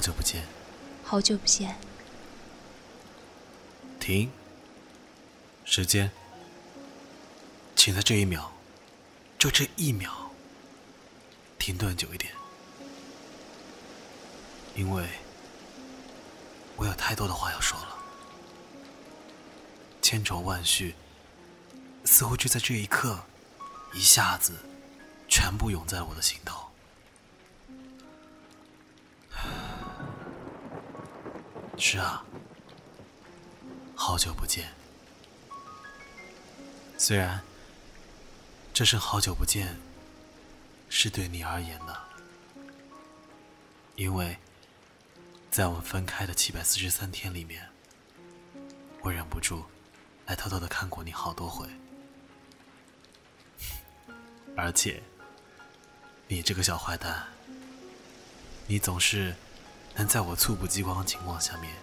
久不见，好久不见。停。时间，请在这一秒，就这一秒，停顿久一点，因为。我有太多的话要说了。千愁万绪，似乎就在这一刻，一下子。全部涌在了我的心头。是啊，好久不见。虽然这声好久不见是对你而言的，因为在我们分开的七百四十三天里面，我忍不住来偷偷的看过你好多回，而且你这个小坏蛋，你总是能在我猝不及防的情况下面，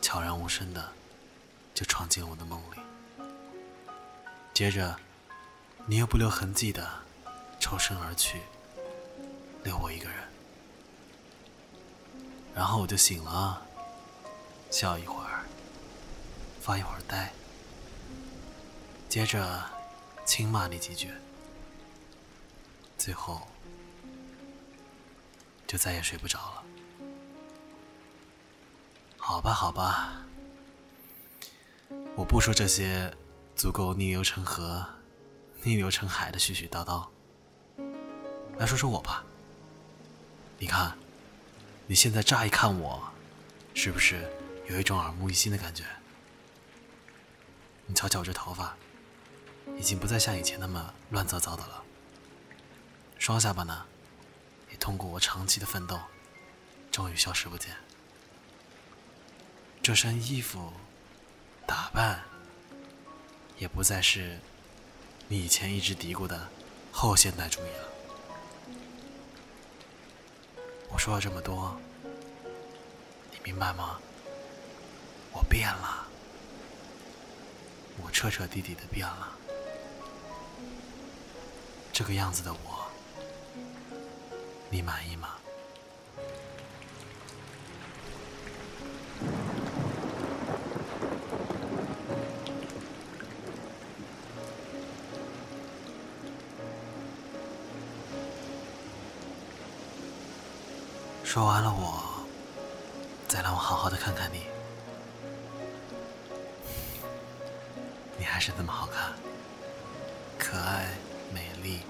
悄然无声的就闯进了我的梦里。接着，你又不留痕迹的抽身而去，留我一个人。然后我就醒了，笑一会儿，发一会儿呆，接着轻骂你几句，最后就再也睡不着了。好吧，好吧，我不说这些。足够逆流成河、逆流成海的絮絮叨叨。来说说我吧。你看，你现在乍一看我，是不是有一种耳目一新的感觉？你瞧瞧我这头发，已经不再像以前那么乱糟糟的了。双下巴呢，也通过我长期的奋斗，终于消失不见。这身衣服、打扮。也不再是你以前一直嘀咕的后现代主义了。我说了这么多，你明白吗？我变了，我彻彻底底的变了。这个样子的我，你满意吗？说完了我，再让我好好的看看你。你还是那么好看，可爱、美丽、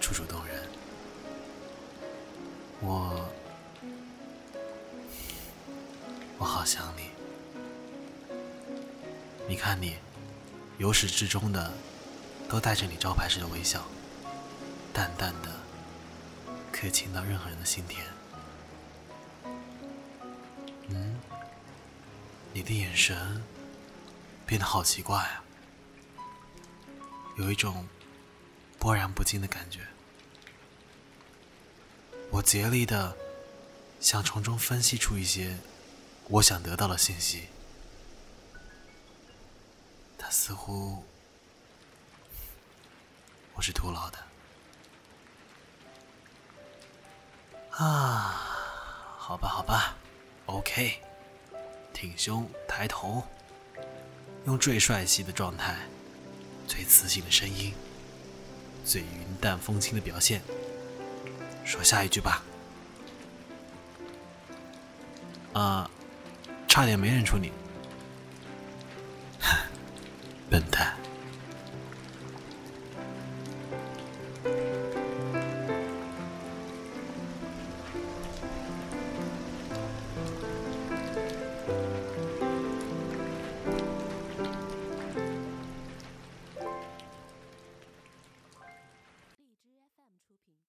楚楚动人。我，我好想你。你看你，由始至终的，都带着你招牌式的微笑，淡淡的，可以沁到任何人的心田。嗯你的眼神变得好奇怪啊，有一种波澜不惊的感觉。我竭力的想从中分析出一些我想得到的信息，但似乎我是徒劳的。啊，好吧，好吧，OK。挺胸抬头，用最帅气的状态、最磁性的声音、最云淡风轻的表现，说下一句吧。啊，差点没认出你，笨蛋。